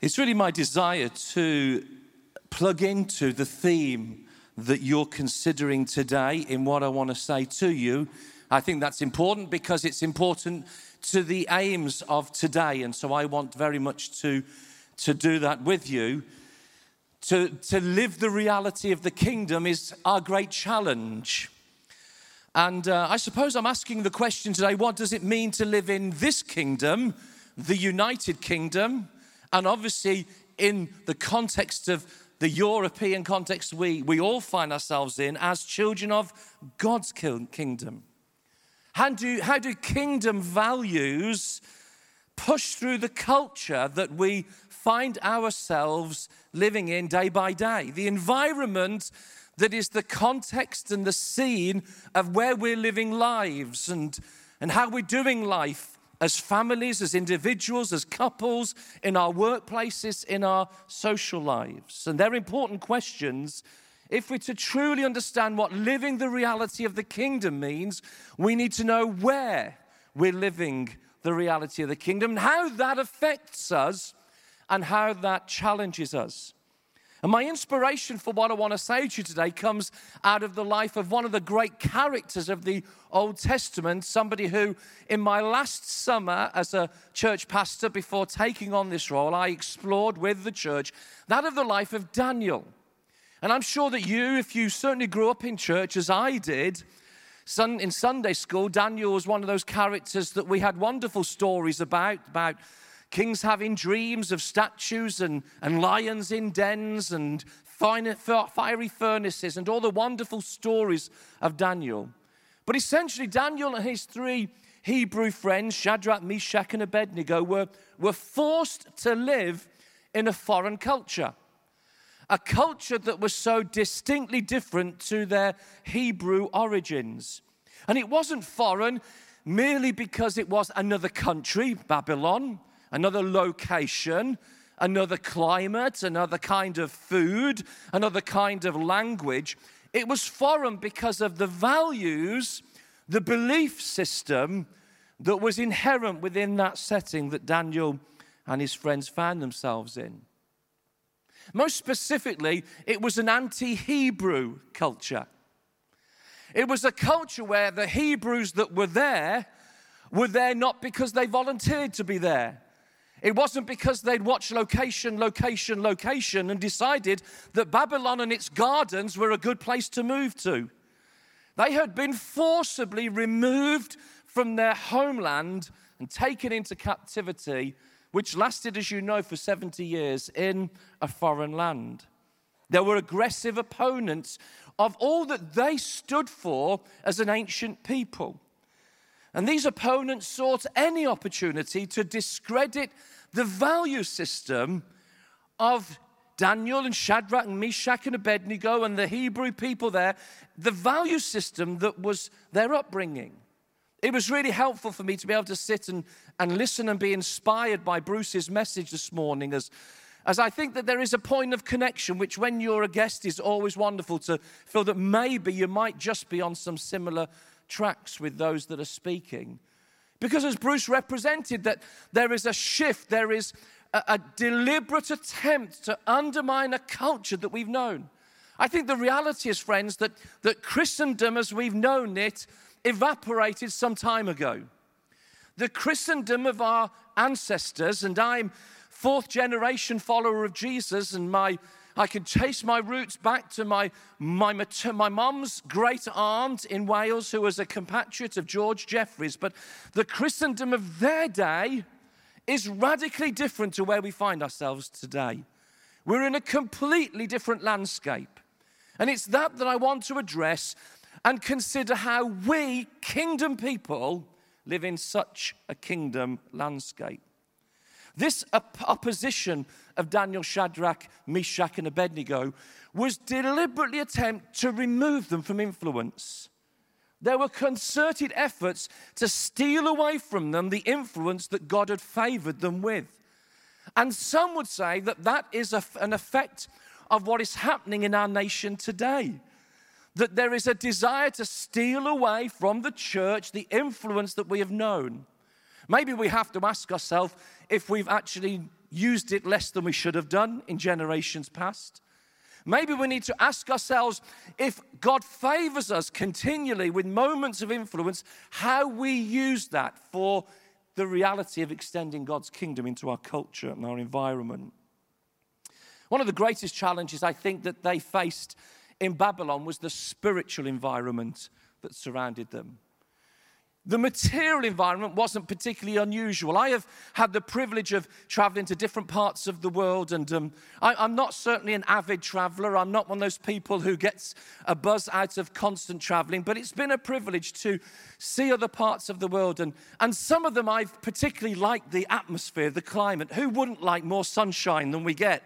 It's really my desire to plug into the theme that you're considering today in what I want to say to you. I think that's important because it's important to the aims of today. And so I want very much to, to do that with you. To, to live the reality of the kingdom is our great challenge. And uh, I suppose I'm asking the question today what does it mean to live in this kingdom, the United Kingdom, and obviously in the context of the European context we, we all find ourselves in as children of God's kingdom? How do, how do kingdom values push through the culture that we find ourselves living in day by day? The environment that is the context and the scene of where we're living lives and, and how we're doing life as families, as individuals, as couples, in our workplaces, in our social lives. And they're important questions. If we're to truly understand what living the reality of the kingdom means, we need to know where we're living the reality of the kingdom and how that affects us and how that challenges us. And my inspiration for what I want to say to you today comes out of the life of one of the great characters of the Old Testament, somebody who, in my last summer as a church pastor before taking on this role, I explored with the church that of the life of Daniel. And I'm sure that you, if you certainly grew up in church as I did, in Sunday school, Daniel was one of those characters that we had wonderful stories about, about kings having dreams of statues and, and lions in dens and fiery furnaces and all the wonderful stories of Daniel. But essentially, Daniel and his three Hebrew friends, Shadrach, Meshach, and Abednego, were, were forced to live in a foreign culture. A culture that was so distinctly different to their Hebrew origins. And it wasn't foreign merely because it was another country, Babylon, another location, another climate, another kind of food, another kind of language. It was foreign because of the values, the belief system that was inherent within that setting that Daniel and his friends found themselves in. Most specifically, it was an anti Hebrew culture. It was a culture where the Hebrews that were there were there not because they volunteered to be there. It wasn't because they'd watched location, location, location and decided that Babylon and its gardens were a good place to move to. They had been forcibly removed from their homeland and taken into captivity, which lasted, as you know, for 70 years in a foreign land. There were aggressive opponents of all that they stood for as an ancient people. And these opponents sought any opportunity to discredit the value system of Daniel and Shadrach and Meshach and Abednego and the Hebrew people there, the value system that was their upbringing. It was really helpful for me to be able to sit and, and listen and be inspired by Bruce's message this morning as, as I think that there is a point of connection, which when you're a guest is always wonderful to feel that maybe you might just be on some similar tracks with those that are speaking. Because as Bruce represented, that there is a shift, there is a, a deliberate attempt to undermine a culture that we've known. I think the reality is, friends, that, that Christendom as we've known it evaporated some time ago. The Christendom of our ancestors, and I'm fourth generation follower of Jesus, and my I can trace my roots back to my, my, my mum's great aunt in Wales, who was a compatriot of George Jeffreys. But the Christendom of their day is radically different to where we find ourselves today. We're in a completely different landscape. And it's that that I want to address and consider how we, kingdom people, live in such a kingdom landscape. This opposition of Daniel, Shadrach, Meshach, and Abednego was deliberately attempt to remove them from influence. There were concerted efforts to steal away from them the influence that God had favored them with. And some would say that that is a, an effect of what is happening in our nation today. That there is a desire to steal away from the church the influence that we have known. Maybe we have to ask ourselves if we've actually used it less than we should have done in generations past. Maybe we need to ask ourselves if God favors us continually with moments of influence, how we use that for the reality of extending God's kingdom into our culture and our environment. One of the greatest challenges I think that they faced in Babylon was the spiritual environment that surrounded them. The material environment wasn't particularly unusual. I have had the privilege of traveling to different parts of the world, and um, I, am not certainly an avid traveler. I'm not one of those people who gets a buzz out of constant traveling, but it's been a privilege to see other parts of the world. And, and some of them I've particularly liked the atmosphere, the climate. Who wouldn't like more sunshine than we get?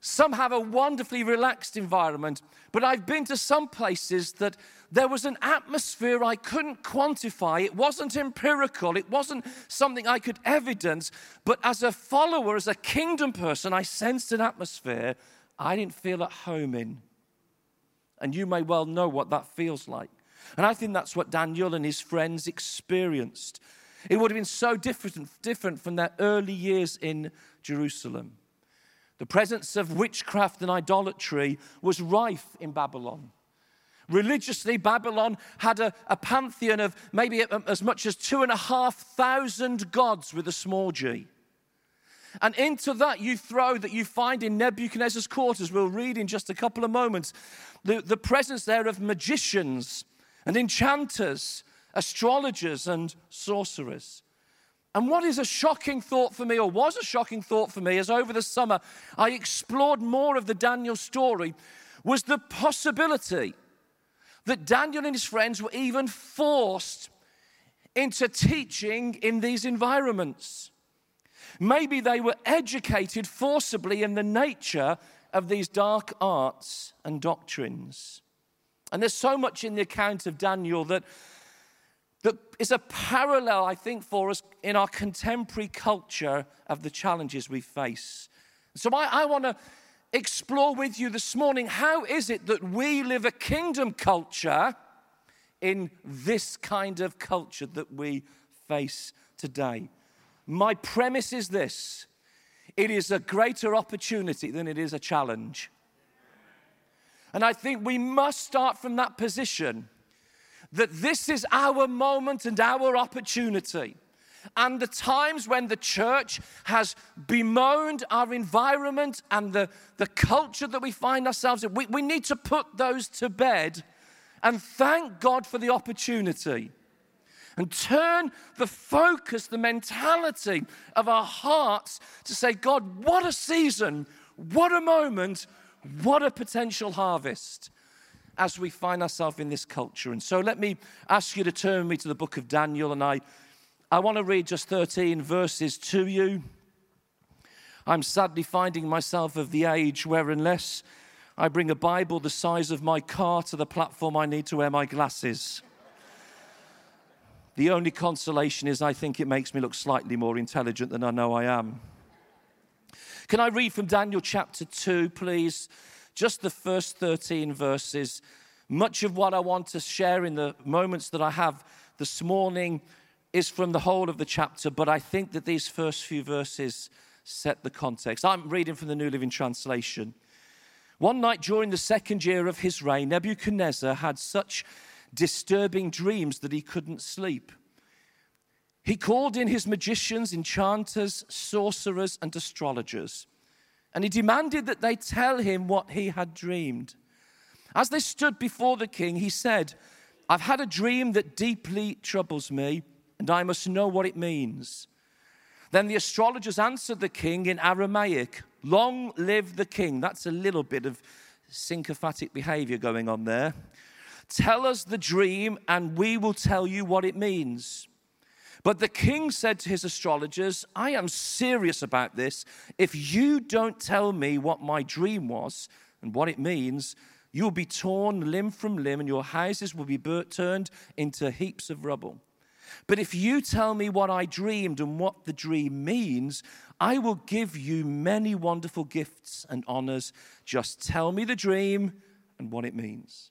Some have a wonderfully relaxed environment, but I've been to some places that there was an atmosphere I couldn't quantify. It wasn't empirical, it wasn't something I could evidence, but as a follower, as a kingdom person, I sensed an atmosphere I didn't feel at home in. And you may well know what that feels like. And I think that's what Daniel and his friends experienced. It would have been so different, different from their early years in Jerusalem. The presence of witchcraft and idolatry was rife in Babylon. Religiously, Babylon had a, a pantheon of maybe uh, um, as much as two and a half thousand gods with a small g. And into that you throw that you find in Nebuchadnezzar's quarters, we'll read in just a couple of moments, the, the presence there of magicians and enchanters, astrologers and sorcerers. And what is a shocking thought for me, or was a shocking thought for me, as over the summer I explored more of the Daniel story, was the possibility that Daniel and his friends were even forced into teaching in these environments. Maybe they were educated forcibly in the nature of these dark arts and doctrines. And there's so much in the account of Daniel that that is a parallel, I think, for us in our contemporary culture of the challenges we face. So I, I want to explore with you this morning how is it that we live a kingdom culture in this kind of culture that we face today. My premise is this it is a greater opportunity than it is a challenge. And I think we must start from that position that this is our moment and our opportunity. And the times when the church has bemoaned our environment and the, the culture that we find ourselves in, we, we need to put those to bed and thank God for the opportunity and turn the focus, the mentality of our hearts to say, God, what a season, what a moment, what a potential harvest as we find ourselves in this culture. And so let me ask you to turn me to the book of Daniel, and I, I want to read just 13 verses to you. I'm sadly finding myself of the age where, unless I bring a Bible the size of my car to the platform, I need to wear my glasses. The only consolation is I think it makes me look slightly more intelligent than I know I am. Can I read from Daniel chapter 2, please? Just the first 13 verses. Much of what I want to share in the moments that I have this morning is from the whole of the chapter, but I think that these first few verses set the context. I'm reading from the New Living Translation. One night during the second year of his reign, Nebuchadnezzar had such disturbing dreams that he couldn't sleep. He called in his magicians, enchanters, sorcerers, and astrologers and he demanded that they tell him what he had dreamed. As they stood before the king, he said, I've had a dream that deeply troubles me, and I must know what it means. Then the astrologers answered the king in Aramaic, Long live the king. That's a little bit of syncophatic behavior going on there. Tell us the dream, and we will tell you what it means. But the king said to his astrologers, I am serious about this. If you don't tell me what my dream was and what it means, you'll be torn limb from limb and your houses will be turned into heaps of rubble. But if you tell me what I dreamed and what the dream means, I will give you many wonderful gifts and honors. Just tell me the dream and what it means.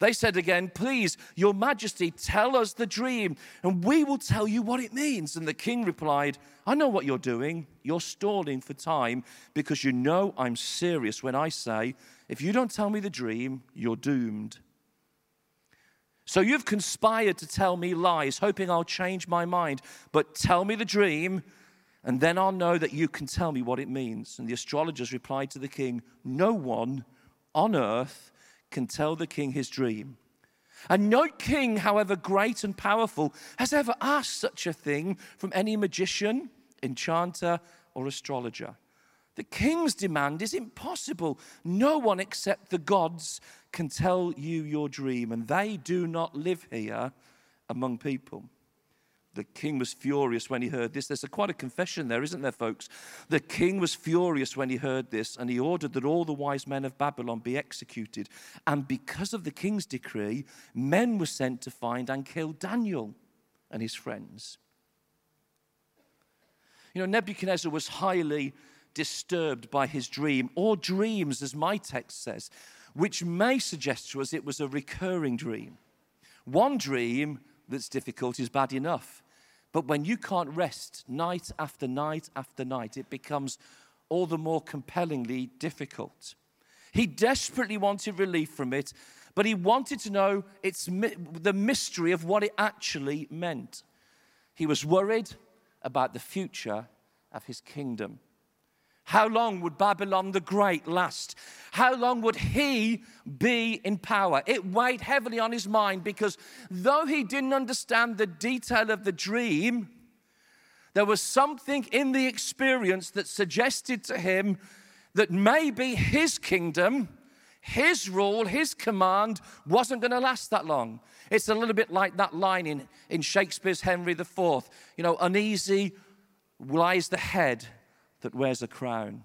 They said again, Please, your majesty, tell us the dream, and we will tell you what it means. And the king replied, I know what you're doing. You're stalling for time because you know I'm serious when I say, If you don't tell me the dream, you're doomed. So you've conspired to tell me lies, hoping I'll change my mind. But tell me the dream, and then I'll know that you can tell me what it means. And the astrologers replied to the king, No one on earth can tell the king his dream. And no king, however great and powerful, has ever asked such a thing from any magician, enchanter, or astrologer. The king's demand is impossible. No one except the gods can tell you your dream, and they do not live here among people. The king was furious when he heard this. There's a, quite a confession there, isn't there, folks? The king was furious when he heard this, and he ordered that all the wise men of Babylon be executed. And because of the king's decree, men were sent to find and kill Daniel and his friends. You know, Nebuchadnezzar was highly disturbed by his dream, or dreams, as my text says, which may suggest to us it was a recurring dream. One dream that's difficult is bad enough. But when you can't rest night after night after night, it becomes all the more compellingly difficult. He desperately wanted relief from it, but he wanted to know its, the mystery of what it actually meant. He was worried about the future of his kingdom. How long would Babylon the Great last? How long would he be in power? It weighed heavily on his mind because though he didn't understand the detail of the dream, there was something in the experience that suggested to him that maybe his kingdom, his rule, his command wasn't going to last that long. It's a little bit like that line in, in Shakespeare's Henry IV. You know, uneasy lies the head that wears a crown.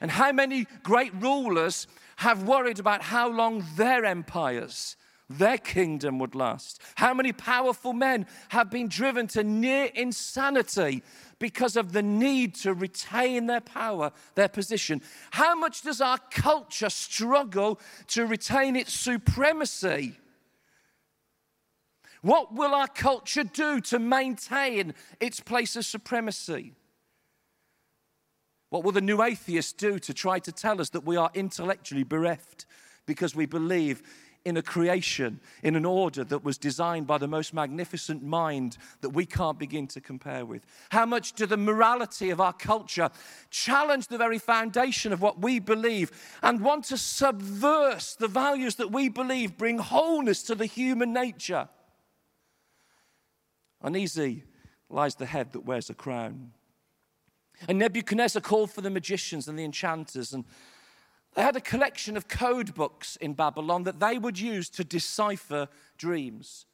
And how many great rulers have worried about how long their empires, their kingdom would last? How many powerful men have been driven to near insanity because of the need to retain their power, their position? How much does our culture struggle to retain its supremacy? What will our culture do to maintain its place of supremacy? What will the new atheists do to try to tell us that we are intellectually bereft because we believe in a creation, in an order that was designed by the most magnificent mind that we can't begin to compare with? How much do the morality of our culture challenge the very foundation of what we believe and want to subvert the values that we believe bring wholeness to the human nature? Uneasy lies the head that wears a crown. And Nebuchadnezzar called for the magicians and the enchanters, and they had a collection of code books in Babylon that they would use to decipher dreams.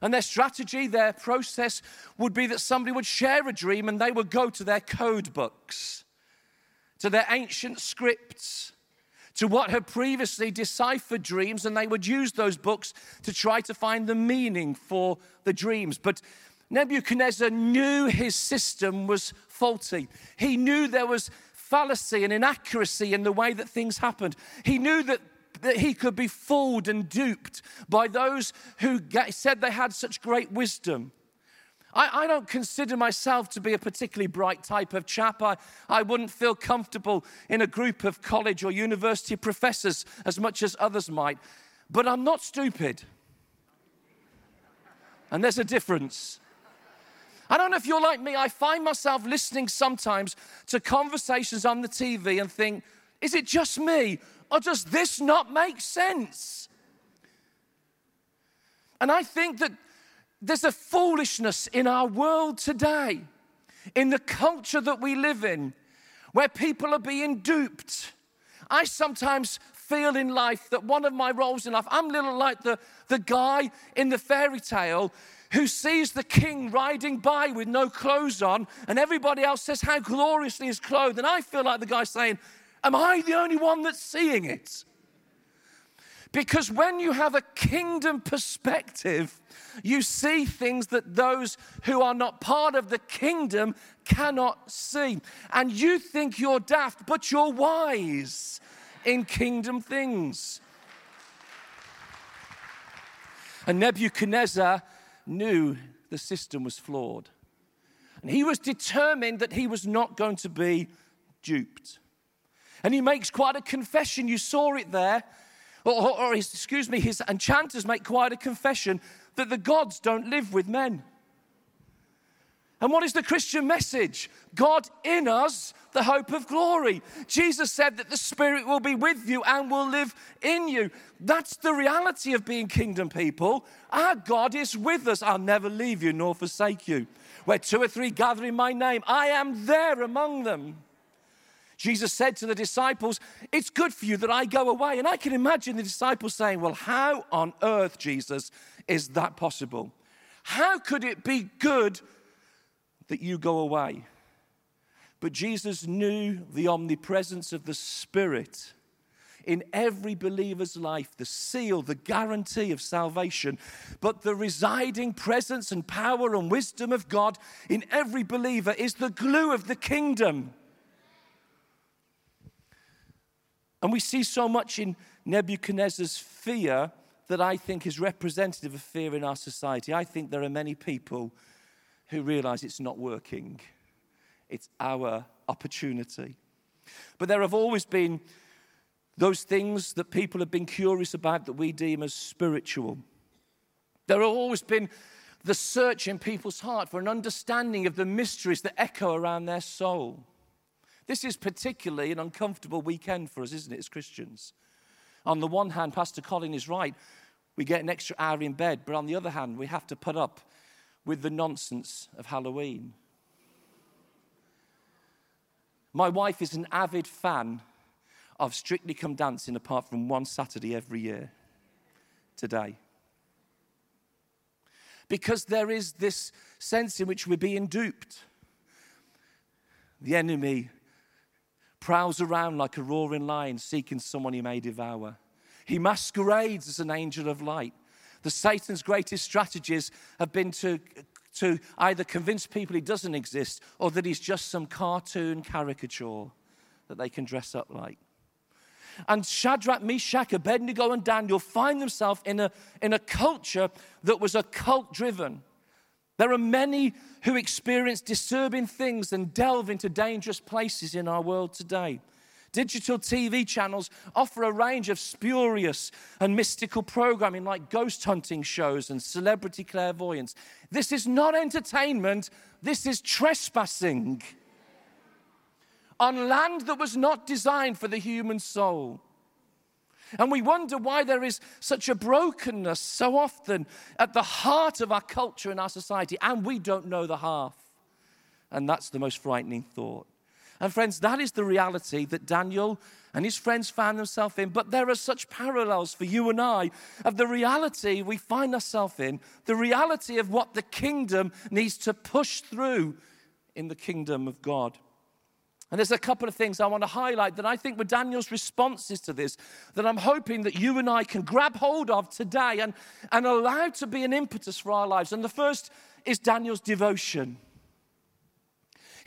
And their strategy, their process would be that somebody would share a dream and they would go to their code books, to their ancient scripts, to what had previously deciphered dreams, and they would use those books to try to find the meaning for the dreams. But Nebuchadnezzar knew his system was faulty. He knew there was fallacy and inaccuracy in the way that things happened. He knew that, that he could be fooled and duped by those who said they had such great wisdom. I, I, don't consider myself to be a particularly bright type of chap. I, I wouldn't feel comfortable in a group of college or university professors as much as others might. But I'm not stupid. And there's a difference. I don't know if you're like me. I find myself listening sometimes to conversations on the TV and think, is it just me? Or does this not make sense? And I think that there's a foolishness in our world today, in the culture that we live in, where people are being duped. I sometimes feel in life that one of my roles in life, I'm a little like the, the guy in the fairy tale who sees the king riding by with no clothes on, and everybody else says how gloriously he's clothed. And I feel like the guy saying, Am I the only one that's seeing it? Because when you have a kingdom perspective, you see things that those who are not part of the kingdom cannot see. And you think you're daft, but you're wise in kingdom things. And Nebuchadnezzar knew the system was flawed. And he was determined that he was not going to be duped. And he makes quite a confession. You saw it there. Or, or, or his, excuse me, his enchanters make quite a confession that the gods don't live with men. And what is the Christian message? God in us, the hope of glory. Jesus said that the Spirit will be with you and will live in you. That's the reality of being kingdom people. Our God is with us. I'll never leave you nor forsake you. Where two or three gather in my name, I am there among them. Jesus said to the disciples, It's good for you that I go away. And I can imagine the disciples saying, Well, how on earth, Jesus, is that possible? How could it be good that you go away? But Jesus knew the omnipresence of the Spirit in every believer's life, the seal, the guarantee of salvation, but the residing presence and power and wisdom of God in every believer is the glue of the kingdom. And we see so much in Nebuchadnezzar's fear that I think is representative of fear in our society. I think there are many people who realize it's not working, it's our opportunity. But there have always been those things that people have been curious about that we deem as spiritual. There have always been the search in people's heart for an understanding of the mysteries that echo around their soul. This is particularly an uncomfortable weekend for us, isn't it, as Christians? On the one hand, Pastor Colin is right. We get an extra hour in bed, but on the other hand, we have to put up with the nonsense of Halloween. My wife is an avid fan of Strictly Come Dancing, apart from one Saturday every year, today. Because there is this sense in which we're being duped. The enemy prowls around like a roaring lion seeking someone he may devour. He masquerades as an angel of light. The Satan's greatest strategies have been to, to either convince people he doesn't exist or that he's just some cartoon caricature that they can dress up like. And Shadrach, Meshach, Abednego, and Daniel find themselves in a, in a culture that was occult driven. There are many who experience disturbing things and delve into dangerous places in our world today. Digital TV channels offer a range of spurious and mystical programming like ghost hunting shows and celebrity clairvoyance. This is not entertainment, this is trespassing on land that was not designed for the human soul. And we wonder why there is such a brokenness so often at the heart of our culture and our society, and we don't know the half. And that's the most frightening thought. And friends, that is the reality that Daniel and his friends found themselves in. But there are such parallels for you and I of the reality we find ourselves in, the reality of what the kingdom needs to push through in the kingdom of God. And there's a couple of things I want to highlight that I think were Daniel's responses to this that I'm hoping that you and I can grab hold of today and, and allow to be an impetus for our lives. And the first is Daniel's devotion.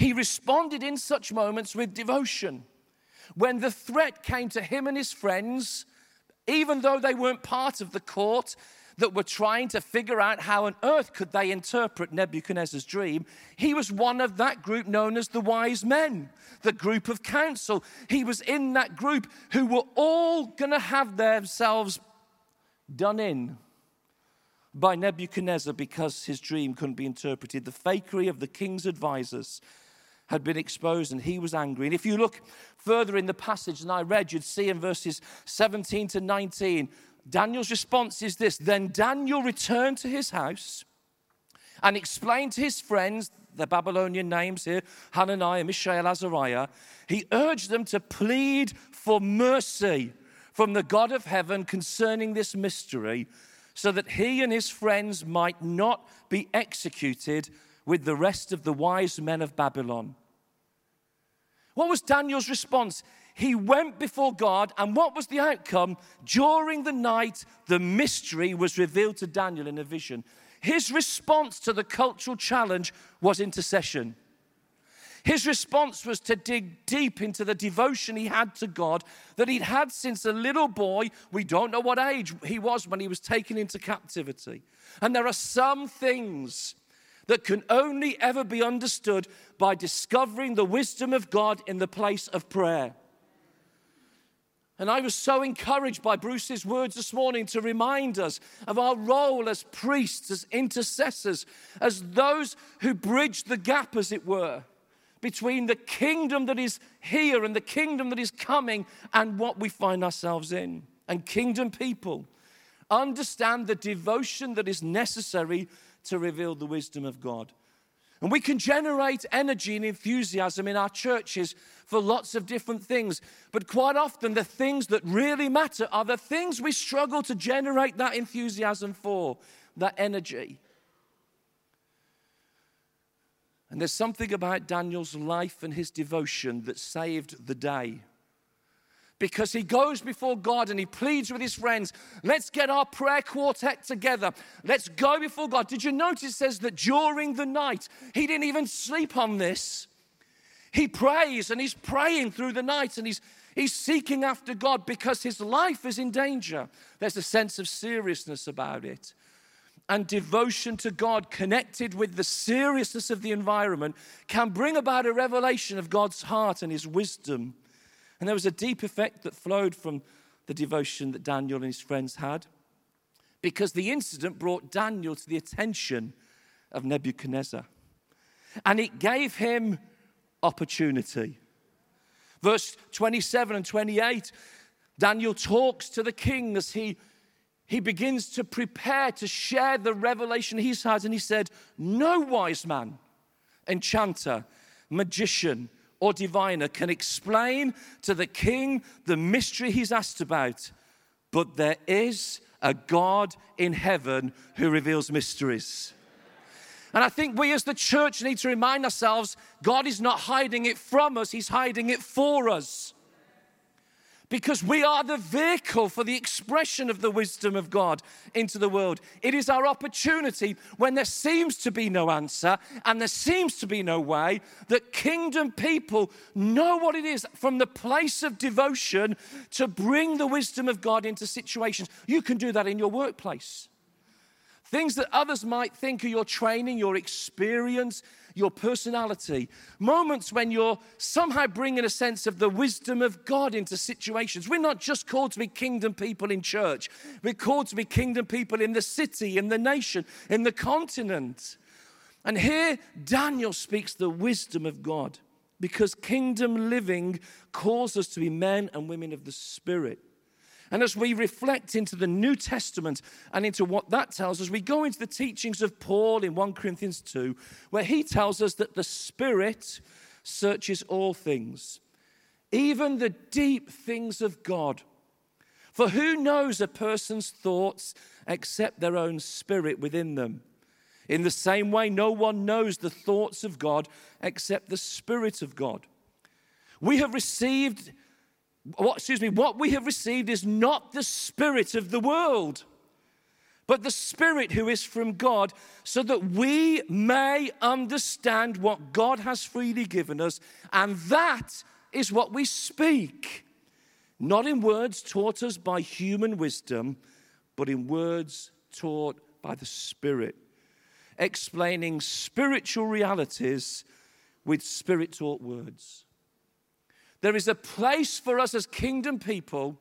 He responded in such moments with devotion. When the threat came to him and his friends, even though they weren't part of the court, that were trying to figure out how on earth could they interpret Nebuchadnezzar's dream, he was one of that group known as the wise men, the group of counsel. He was in that group who were all going to have themselves done in by Nebuchadnezzar because his dream couldn't be interpreted. The fakery of the king's advisors had been exposed and he was angry. And if you look further in the passage than I read, you'd see in verses 17 to 19 Daniel's response is this Then Daniel returned to his house and explained to his friends, the Babylonian names here, Hananiah, Mishael, Azariah, he urged them to plead for mercy from the God of heaven concerning this mystery, so that he and his friends might not be executed with the rest of the wise men of Babylon. What was Daniel's response? he went before God, and what was the outcome? During the night, the mystery was revealed to Daniel in a vision. His response to the cultural challenge was intercession. His response was to dig deep into the devotion he had to God that he'd had since a little boy. We don't know what age he was when he was taken into captivity. And there are some things that can only ever be understood by discovering the wisdom of God in the place of prayer. And I was so encouraged by Bruce's words this morning to remind us of our role as priests, as intercessors, as those who bridge the gap, as it were, between the kingdom that is here and the kingdom that is coming and what we find ourselves in. And kingdom people understand the devotion that is necessary to reveal the wisdom of God. And we can generate energy and enthusiasm in our churches for lots of different things. But quite often, the things that really matter are the things we struggle to generate that enthusiasm for, that energy. And there's something about Daniel's life and his devotion that saved the day because he goes before God and he pleads with his friends, let's get our prayer quartet together. Let's go before God. Did you notice says that during the night, he didn't even sleep on this. He prays and he's praying through the night and he's He's seeking after God because his life is in danger. There's a sense of seriousness about it. And devotion to God, connected with the seriousness of the environment, can bring about a revelation of God's heart and his wisdom and there was a deep effect that flowed from the devotion that Daniel and his friends had because the incident brought Daniel to the attention of Nebuchadnezzar. And it gave him opportunity. Verse 27 and 28, Daniel talks to the king as he, he begins to prepare to share the revelation he's had. And he said, No wise man, enchanter, magician, or diviner can explain to the king the mystery he's asked about, but there is a God in heaven who reveals mysteries. And I think we as the church need to remind ourselves God is not hiding it from us, He's hiding it for us because we are the vehicle for the expression of the wisdom of God into the world. It is our opportunity when there seems to be no answer and there seems to be no way that kingdom people know what it is from the place of devotion to bring the wisdom of God into situations. You can do that in your workplace. Things that others might think are your training, your experience, your personality. Moments when you're somehow bringing a sense of the wisdom of God into situations. We're not just called to be kingdom people in church, we're called to be kingdom people in the city, in the nation, in the continent. And here Daniel speaks the wisdom of God because kingdom living calls us to be men and women of the Spirit. And as we reflect into the New Testament and into what that tells us, we go into the teachings of Paul in 1 Corinthians 2, where he tells us that the Spirit searches all things, even the deep things of God. For who knows a person's thoughts except their own spirit within them? In the same way, no one knows the thoughts of God except the Spirit of God. We have received what, excuse me, what we have received is not the spirit of the world, but the spirit who is from God, so that we may understand what God has freely given us. And that is what we speak, not in words taught us by human wisdom, but in words taught by the Spirit, explaining spiritual realities with spirit taught words. There is a place for us as kingdom people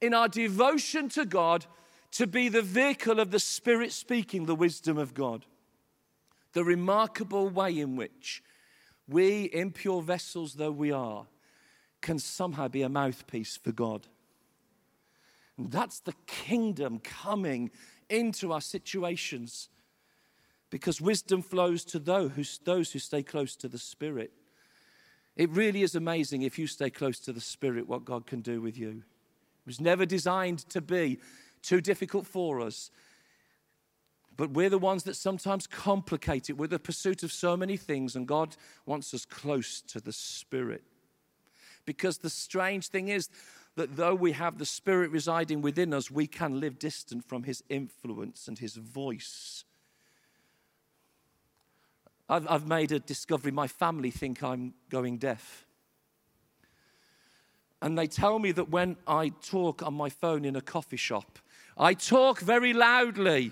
in our devotion to God to be the vehicle of the Spirit speaking the wisdom of God. The remarkable way in which we, impure vessels though we are, can somehow be a mouthpiece for God. And that's the kingdom coming into our situations because wisdom flows to those who, those who stay close to the Spirit. It really is amazing if you stay close to the Spirit what God can do with you. It was never designed to be too difficult for us. But we're the ones that sometimes complicate it with the pursuit of so many things, and God wants us close to the Spirit. Because the strange thing is that though we have the Spirit residing within us, we can live distant from His influence and His voice. I've, I've made a discovery. My family think I'm going deaf. And they tell me that when I talk on my phone in a coffee shop, I talk very loudly.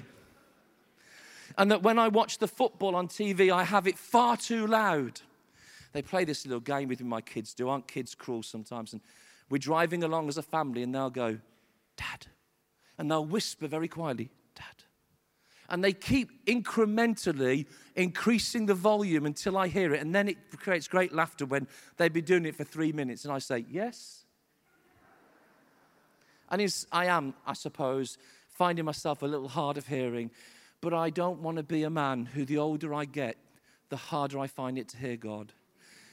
And that when I watch the football on TV, I have it far too loud. They play this little game with me, my kids do. Aren't kids cruel sometimes? And we're driving along as a family, and they'll go, Dad. And they'll whisper very quietly, Dad. And they keep incrementally increasing the volume until I hear it. And then it creates great laughter when they've been doing it for three minutes. And I say, Yes. And I am, I suppose, finding myself a little hard of hearing. But I don't want to be a man who, the older I get, the harder I find it to hear God.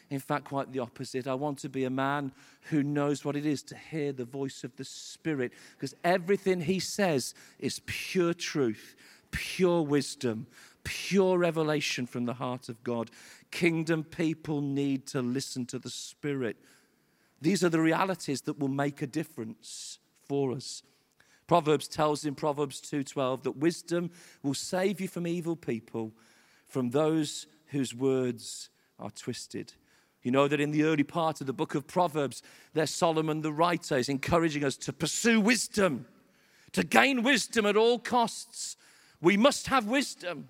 In fact, quite the opposite. I want to be a man who knows what it is to hear the voice of the Spirit because everything he says is pure truth, pure wisdom, pure revelation from the heart of God. Kingdom people need to listen to the Spirit. These are the realities that will make a difference for us. Proverbs tells in Proverbs 2:12 that wisdom will save you from evil people, from those whose words are twisted. You know that in the early part of the book of Proverbs, there Solomon the writer is encouraging us to pursue wisdom, to gain wisdom at all costs. We must have wisdom.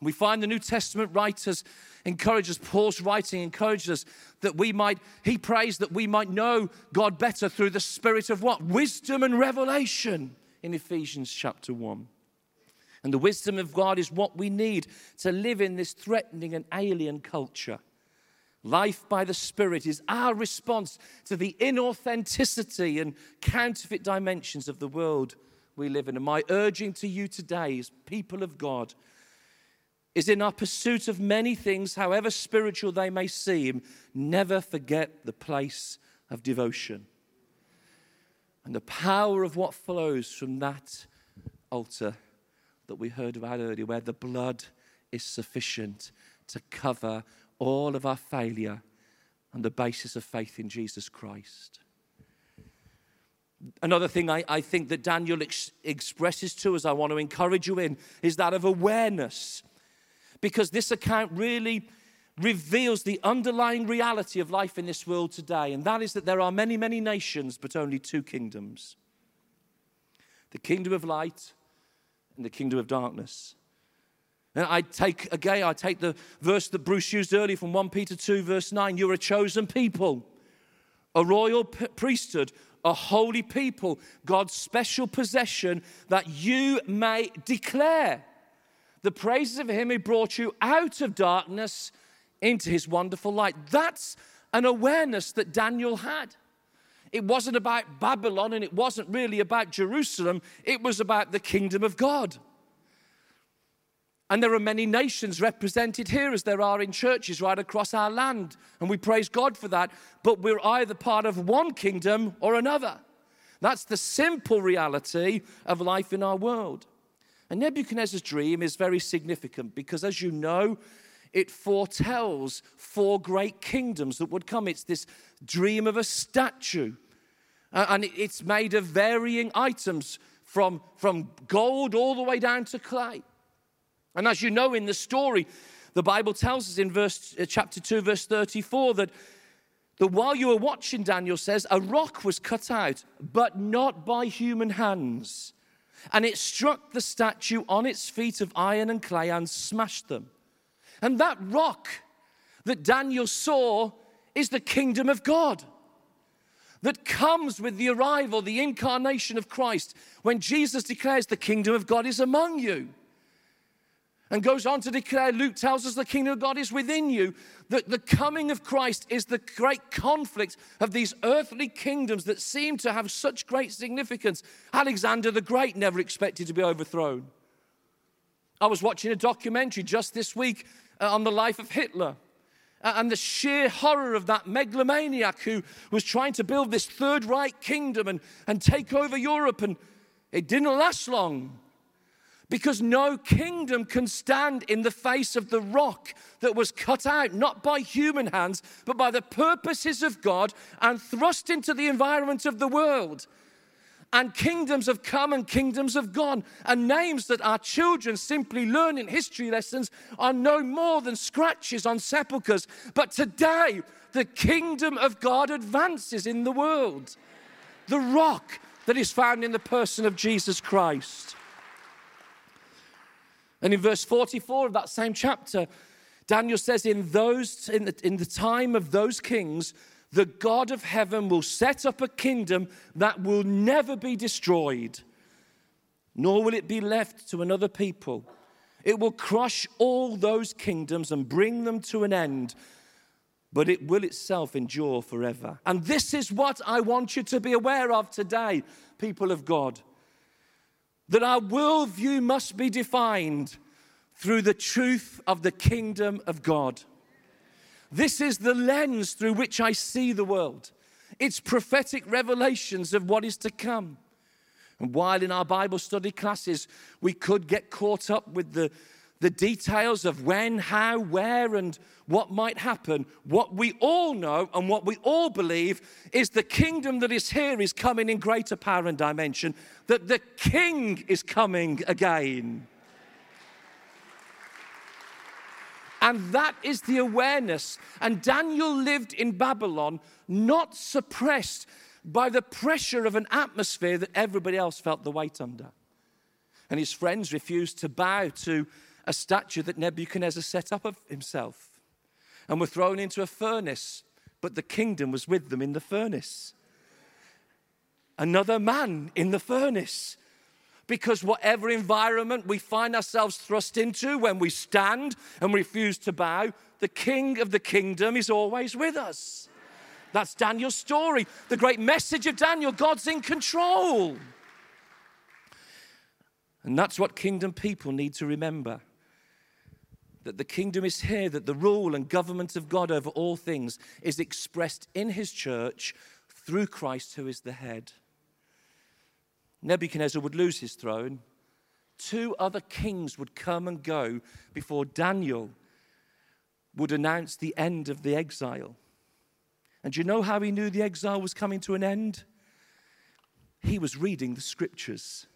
We find the New Testament writers encourage us, Paul's writing encourages us that we might, he prays that we might know God better through the spirit of what? Wisdom and revelation in Ephesians chapter 1. And the wisdom of God is what we need to live in this threatening and alien culture. Life by the Spirit is our response to the inauthenticity and counterfeit dimensions of the world we live in. And my urging to you today, as people of God, is in our pursuit of many things, however spiritual they may seem, never forget the place of devotion and the power of what flows from that altar that we heard about earlier, where the blood is sufficient to cover all of our failure on the basis of faith in Jesus Christ. Another thing I, I think that Daniel ex- expresses to us, I want to encourage you in, is that of awareness. Because this account really reveals the underlying reality of life in this world today, and that is that there are many, many nations, but only two kingdoms the kingdom of light and the kingdom of darkness. And I take, again, I take the verse that Bruce used earlier from 1 Peter 2, verse 9. You're a chosen people, a royal priesthood, a holy people, God's special possession, that you may declare the praises of Him who brought you out of darkness into His wonderful light. That's an awareness that Daniel had. It wasn't about Babylon and it wasn't really about Jerusalem, it was about the kingdom of God. And there are many nations represented here, as there are in churches right across our land. And we praise God for that. But we're either part of one kingdom or another. That's the simple reality of life in our world. And Nebuchadnezzar's dream is very significant because, as you know, it foretells four great kingdoms that would come. It's this dream of a statue, uh, and it's made of varying items from, from gold all the way down to clay. And as you know in the story, the Bible tells us in verse, uh, chapter 2, verse 34, that, that while you were watching, Daniel says, a rock was cut out, but not by human hands. And it struck the statue on its feet of iron and clay and smashed them. And that rock that Daniel saw is the kingdom of God that comes with the arrival, the incarnation of Christ, when Jesus declares the kingdom of God is among you and goes on to declare, Luke tells us the kingdom of God is within you, that the coming of Christ is the great conflict of these earthly kingdoms that seem to have such great significance. Alexander the Great never expected to be overthrown. I was watching a documentary just this week uh, on the life of Hitler and the sheer horror of that megalomaniac who was trying to build this Third Reich kingdom and, and take over Europe, and it didn't last long because no kingdom can stand in the face of the rock that was cut out, not by human hands, but by the purposes of God and thrust into the environment of the world. And kingdoms have come and kingdoms have gone. And names that our children simply learn in history lessons are no more than scratches on sepulchres. But today, the kingdom of God advances in the world. The rock that is found in the person of Jesus Christ. And in verse 44 of that same chapter, Daniel says, In those in the, in the time of those kings, the God of heaven will set up a kingdom that will never be destroyed, nor will it be left to another people. It will crush all those kingdoms and bring them to an end, but it will itself endure forever. And this is what I want you to be aware of today, people of God that our worldview must be defined through the truth of the kingdom of God. This is the lens through which I see the world. It's prophetic revelations of what is to come. And while in our Bible study classes, we could get caught up with the, the details of when, how, where, and what might happen, what we all know and what we all believe is the kingdom that is here is coming in greater power and dimension, that the king is coming again. And that is the awareness. And Daniel lived in Babylon, not suppressed by the pressure of an atmosphere that everybody else felt the weight under. And his friends refused to bow to a statue that Nebuchadnezzar set up of himself and were thrown into a furnace, but the kingdom was with them in the furnace. Another man in the furnace because whatever environment we find ourselves thrust into when we stand and refuse to bow, the king of the kingdom is always with us. That's Daniel's story. The great message of Daniel God's in control. And that's what kingdom people need to remember that the kingdom is here, that the rule and government of God over all things is expressed in his church through Christ, who is the head. Nebuchadnezzar would lose his throne. Two other kings would come and go before Daniel would announce the end of the exile. And you know how he knew the exile was coming to an end? He was reading the scriptures.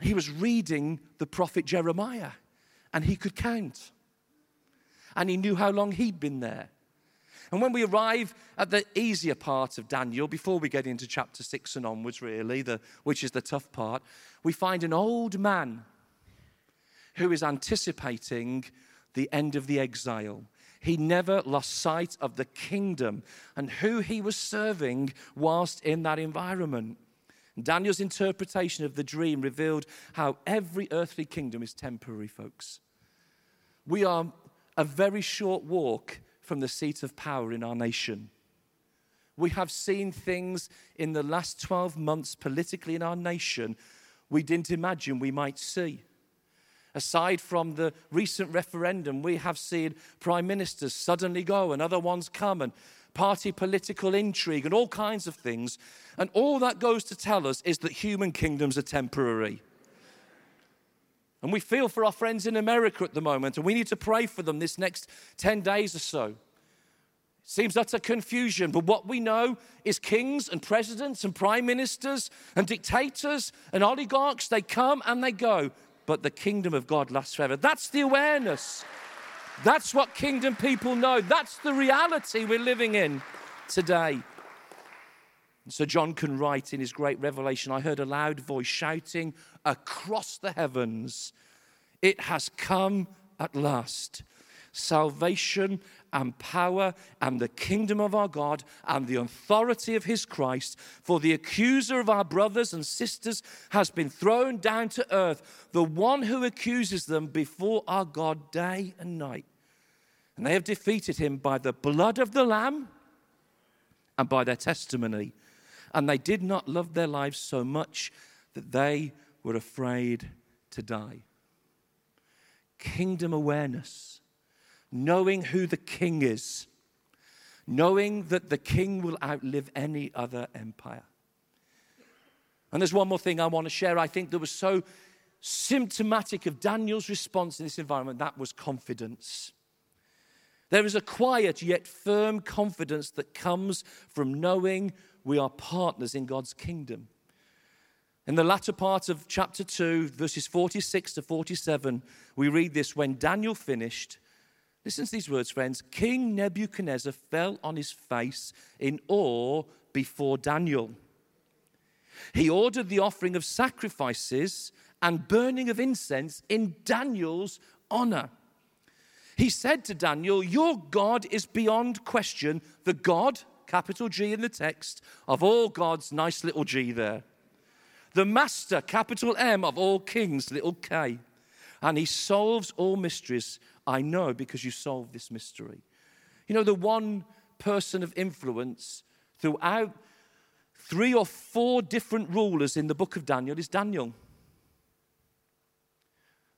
He was reading the prophet Jeremiah, and he could count. And he knew how long he'd been there. And when we arrive at the easier part of Daniel, before we get into chapter 6 and onwards, really, the, which is the tough part, we find an old man who is anticipating the end of the exile. He never lost sight of the kingdom and who he was serving whilst in that environment. Daniel's interpretation of the dream revealed how every earthly kingdom is temporary, folks. We are a very short walk from the seat of power in our nation. We have seen things in the last 12 months politically in our nation we didn't imagine we might see. Aside from the recent referendum, we have seen prime ministers suddenly go and other ones come and party political intrigue and all kinds of things. And all that goes to tell us is that human kingdoms are temporary. And we feel for our friends in America at the moment, and we need to pray for them this next 10 days or so. Seems utter confusion, but what we know is kings and presidents and prime ministers and dictators and oligarchs, they come and they go, but the kingdom of God lasts forever. That's the awareness. That's what kingdom people know. That's the reality we're living in today. So John can write in his great revelation I heard a loud voice shouting across the heavens, It has come at last. Salvation and power and the kingdom of our God and the authority of his Christ. For the accuser of our brothers and sisters has been thrown down to earth, the one who accuses them before our God day and night. And they have defeated him by the blood of the Lamb and by their testimony and they did not love their lives so much that they were afraid to die. Kingdom awareness, knowing who the king is, knowing that the king will outlive any other empire. And there's one more thing I want to share. I think that was so symptomatic of Daniel's response in this environment that was confidence. There is a quiet yet firm confidence that comes from knowing we are partners in God's kingdom. In the latter part of chapter 2, verses 46 to 47, we read this when Daniel finished. Listen to these words, friends. King Nebuchadnezzar fell on his face in awe before Daniel. He ordered the offering of sacrifices and burning of incense in Daniel's honor. He said to Daniel, Your God is beyond question, the God, capital G in the text, of all gods, nice little g there the master, capital M, of all kings, little k. And he solves all mysteries. I know because you solved this mystery. You know, the one person of influence throughout three or four different rulers in the book of Daniel is Daniel.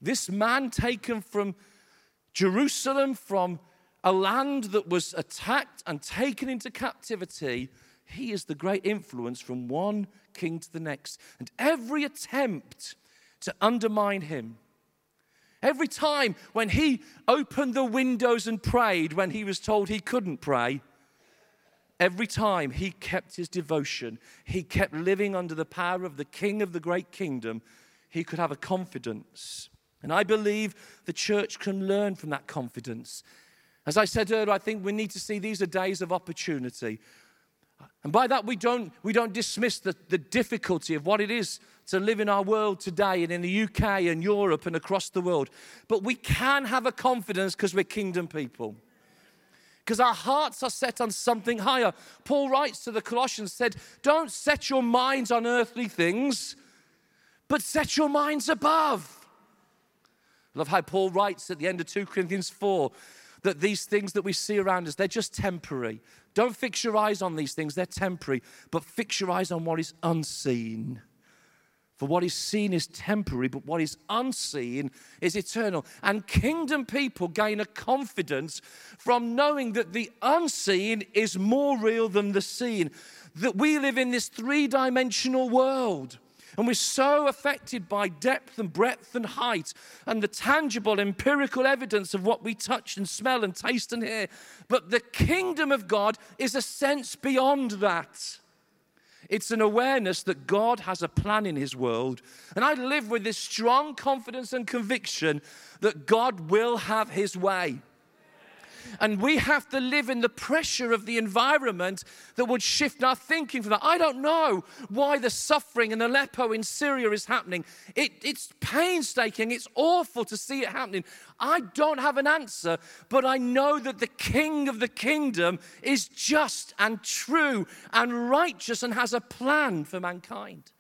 This man taken from Jerusalem, from a land that was attacked and taken into captivity, he is the great influence from one king to the next. And every attempt to undermine him, every time when he opened the windows and prayed when he was told he couldn't pray, every time he kept his devotion, he kept living under the power of the king of the great kingdom, he could have a confidence. And I believe the church can learn from that confidence. As I said earlier, I think we need to see these are days of opportunity. And by that, we don't, we don't dismiss the, the difficulty of what it is to live in our world today and in the UK and Europe and across the world. But we can have a confidence because we're kingdom people. Because our hearts are set on something higher. Paul writes to the Colossians, said, Don't set your minds on earthly things, but set your minds above. I love how Paul writes at the end of 2 Corinthians 4 that these things that we see around us, they're just temporary. Don't fix your eyes on these things, they're temporary, but fix your eyes on what is unseen. For what is seen is temporary, but what is unseen is eternal. And kingdom people gain a confidence from knowing that the unseen is more real than the seen. That we live in this three dimensional world and we're so affected by depth and breadth and height and the tangible empirical evidence of what we touch and smell and taste and hear. But the kingdom of God is a sense beyond that. It's an awareness that God has a plan in His world. And I live with this strong confidence and conviction that God will have His way. And we have to live in the pressure of the environment that would shift our thinking from that. I don't know why the suffering in Aleppo in Syria is happening. It, it's painstaking, it's awful to see it happening. I don't have an answer, but I know that the King of the kingdom is just and true and righteous and has a plan for mankind.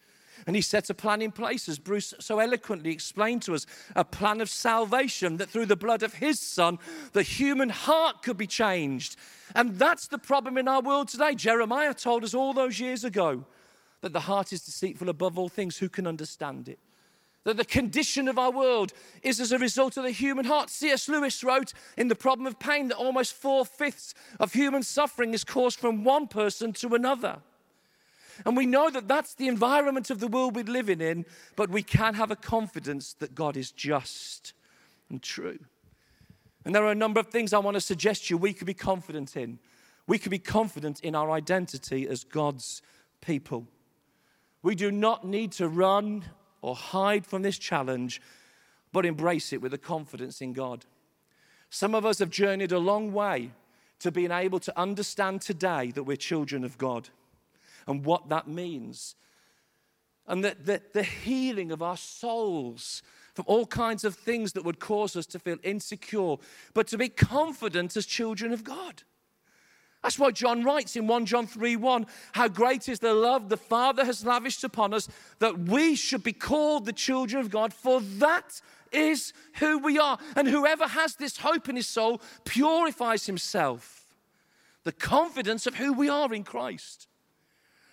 And he set a plan in place, as Bruce so eloquently explained to us a plan of salvation that through the blood of his son, the human heart could be changed. And that's the problem in our world today. Jeremiah told us all those years ago that the heart is deceitful above all things. Who can understand it? That the condition of our world is as a result of the human heart. C.S. Lewis wrote in The Problem of Pain that almost four fifths of human suffering is caused from one person to another. And we know that that's the environment of the world we're living in, but we can have a confidence that God is just and true. And there are a number of things I want to suggest you we could be confident in. We could be confident in our identity as God's people. We do not need to run or hide from this challenge, but embrace it with a confidence in God. Some of us have journeyed a long way to being able to understand today that we're children of God and what that means. And that the, the healing of our souls from all kinds of things that would cause us to feel insecure, but to be confident as children of God. That's why John writes in 1 John 3 1 How great is the love the Father has lavished upon us that we should be called the children of God, for that is who we are. And whoever has this hope in his soul purifies himself. The confidence of who we are in Christ.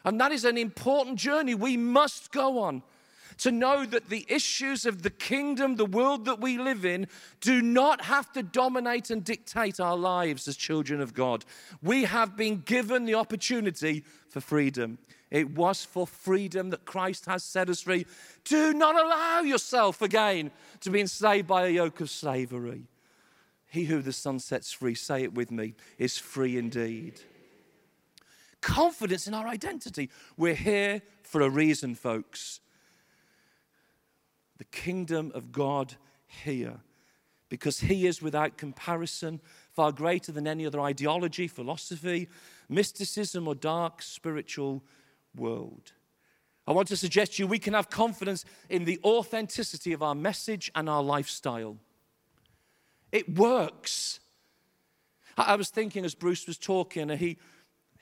And that is an important journey we must go on to know that the issues of the kingdom, the world that we live in, do not have to dominate and dictate our lives as children of God. We have been given the opportunity for freedom. It was for freedom that Christ has set us free. Do not allow yourself again to be enslaved by a yoke of slavery. He who the Son sets free, say it with me, is free indeed. Confidence in our identity. We're here for a reason, folks. The kingdom of God here, because He is without comparison, far greater than any other ideology, philosophy, mysticism, or dark spiritual world. I want to suggest to you we can have confidence in the authenticity of our message and our lifestyle. It works. I was thinking as Bruce was talking, and he,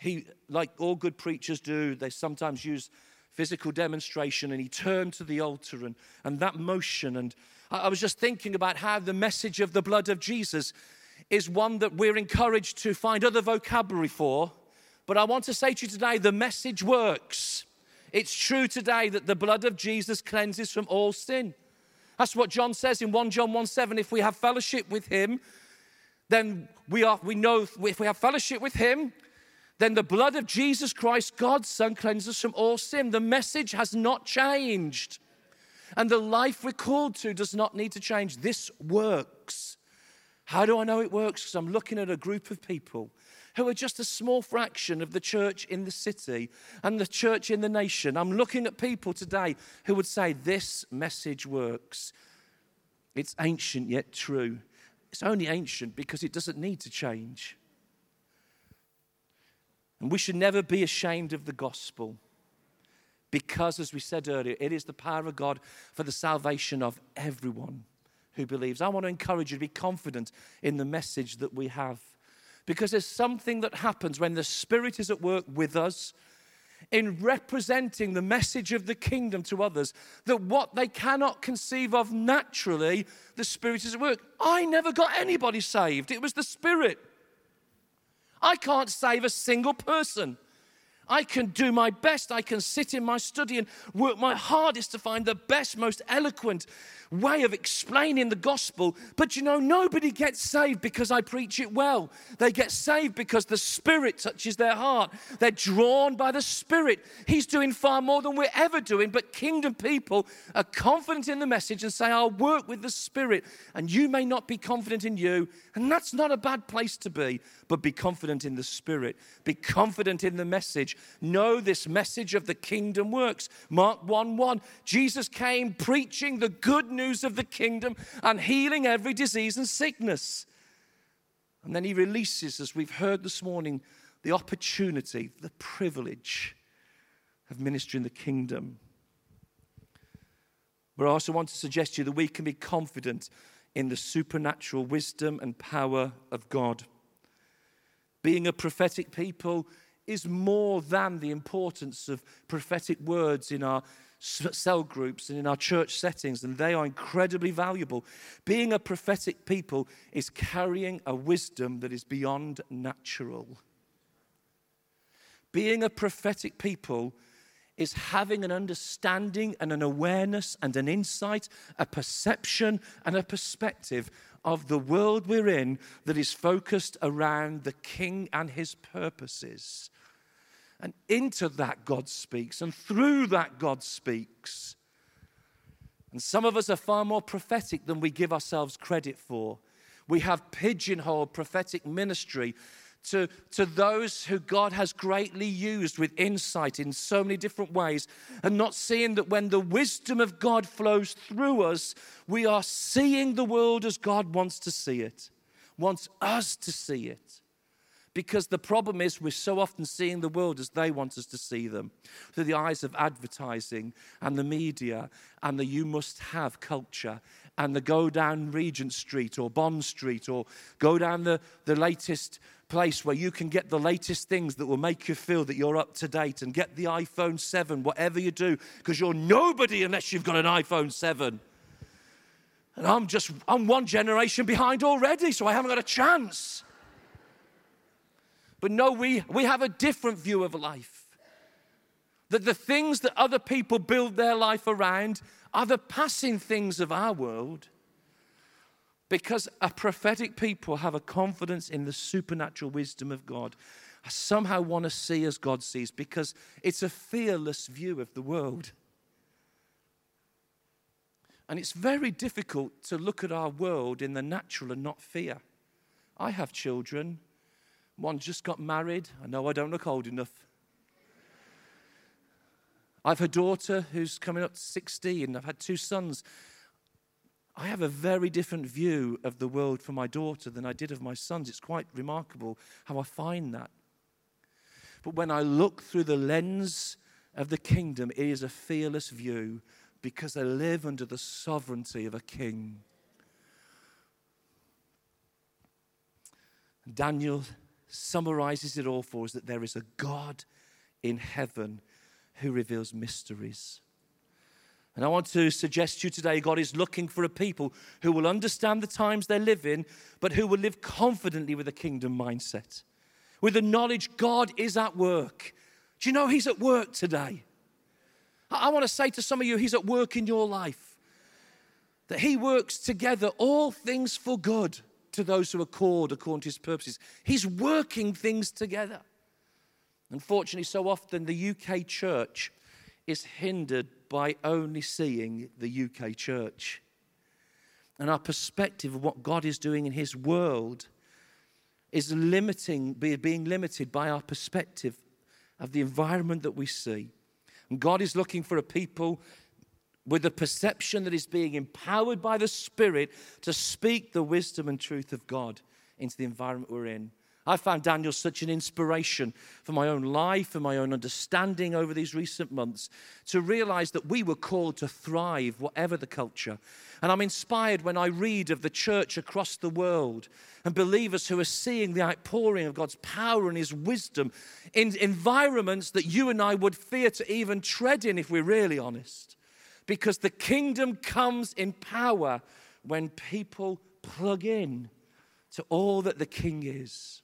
he, like all good preachers do, they sometimes use physical demonstration, and he turned to the altar and, and that motion. And I was just thinking about how the message of the blood of Jesus is one that we're encouraged to find other vocabulary for. But I want to say to you today the message works. It's true today that the blood of Jesus cleanses from all sin. That's what John says in 1 John 1 7. If we have fellowship with him, then we, are, we know if we have fellowship with him, then the blood of Jesus Christ, God's Son, cleanses from all sin. The message has not changed. And the life we're called to does not need to change. This works. How do I know it works? Because I'm looking at a group of people who are just a small fraction of the church in the city and the church in the nation. I'm looking at people today who would say, This message works. It's ancient yet true. It's only ancient because it doesn't need to change. And we should never be ashamed of the gospel because, as we said earlier, it is the power of God for the salvation of everyone who believes. I want to encourage you to be confident in the message that we have because there's something that happens when the Spirit is at work with us in representing the message of the kingdom to others that what they cannot conceive of naturally, the Spirit is at work. I never got anybody saved, it was the Spirit. I can't save a single person. I can do my best. I can sit in my study and work my hardest to find the best, most eloquent way of explaining the gospel. But you know, nobody gets saved because I preach it well. They get saved because the Spirit touches their heart. They're drawn by the Spirit. He's doing far more than we're ever doing. But kingdom people are confident in the message and say, I'll work with the Spirit. And you may not be confident in you. And that's not a bad place to be, but be confident in the Spirit. Be confident in the message. Know this message of the kingdom works. Mark 1 1. Jesus came preaching the good news of the kingdom and healing every disease and sickness. And then he releases, as we've heard this morning, the opportunity, the privilege of ministering the kingdom. But I also want to suggest to you that we can be confident in the supernatural wisdom and power of God. Being a prophetic people is more than the importance of prophetic words in our cell groups and in our church settings, and they are incredibly valuable. Being a prophetic people is carrying a wisdom that is beyond natural. Being a prophetic people is having an understanding and an awareness and an insight, a perception and a perspective of the world we're in that is focused around the King and his purposes. And into that, God speaks. And through that, God speaks. And some of us are far more prophetic than we give ourselves credit for. We have pigeonholed prophetic ministry to, to those who God has greatly used with insight in so many different ways, and not seeing that when the wisdom of God flows through us, we are seeing the world as God wants to see it, wants us to see it. Because the problem is, we're so often seeing the world as they want us to see them through the eyes of advertising and the media and the you must have culture and the go down Regent Street or Bond Street or go down the, the latest place where you can get the latest things that will make you feel that you're up to date and get the iPhone 7, whatever you do, because you're nobody unless you've got an iPhone 7. And I'm just, I'm one generation behind already, so I haven't got a chance. But no, we, we have a different view of life. That the things that other people build their life around are the passing things of our world. Because a prophetic people have a confidence in the supernatural wisdom of God. I somehow want to see as God sees because it's a fearless view of the world. And it's very difficult to look at our world in the natural and not fear. I have children one just got married. I know I don't look old enough. I've a daughter who's coming up to 60, and I've had two sons. I have a very different view of the world for my daughter than I did of my sons. It's quite remarkable how I find that. But when I look through the lens of the kingdom, it is a fearless view because I live under the sovereignty of a king. Daniel summarizes it all for us that there is a God in heaven who reveals mysteries. And I want to suggest to you today God is looking for a people who will understand the times they live in, but who will live confidently with a kingdom mindset, with the knowledge God is at work. Do you know He's at work today? I want to say to some of you, He's at work in your life, that He works together all things for good to those who called according to His purposes. He's working things together. Unfortunately, so often the UK church is hindered by only seeing the UK church. And our perspective of what God is doing in His world is limiting, being limited by our perspective of the environment that we see. And God is looking for a people with a perception that is being empowered by the Spirit to speak the wisdom and truth of God into the environment we're in. I found Daniel such an inspiration for my own life and my own understanding over these recent months to realize that we were called to thrive, whatever the culture. And I'm inspired when I read of the church across the world and believers who are seeing the outpouring of God's power and His wisdom in environments that you and I would fear to even tread in if we're really honest. Because the kingdom comes in power when people plug in to all that the king is.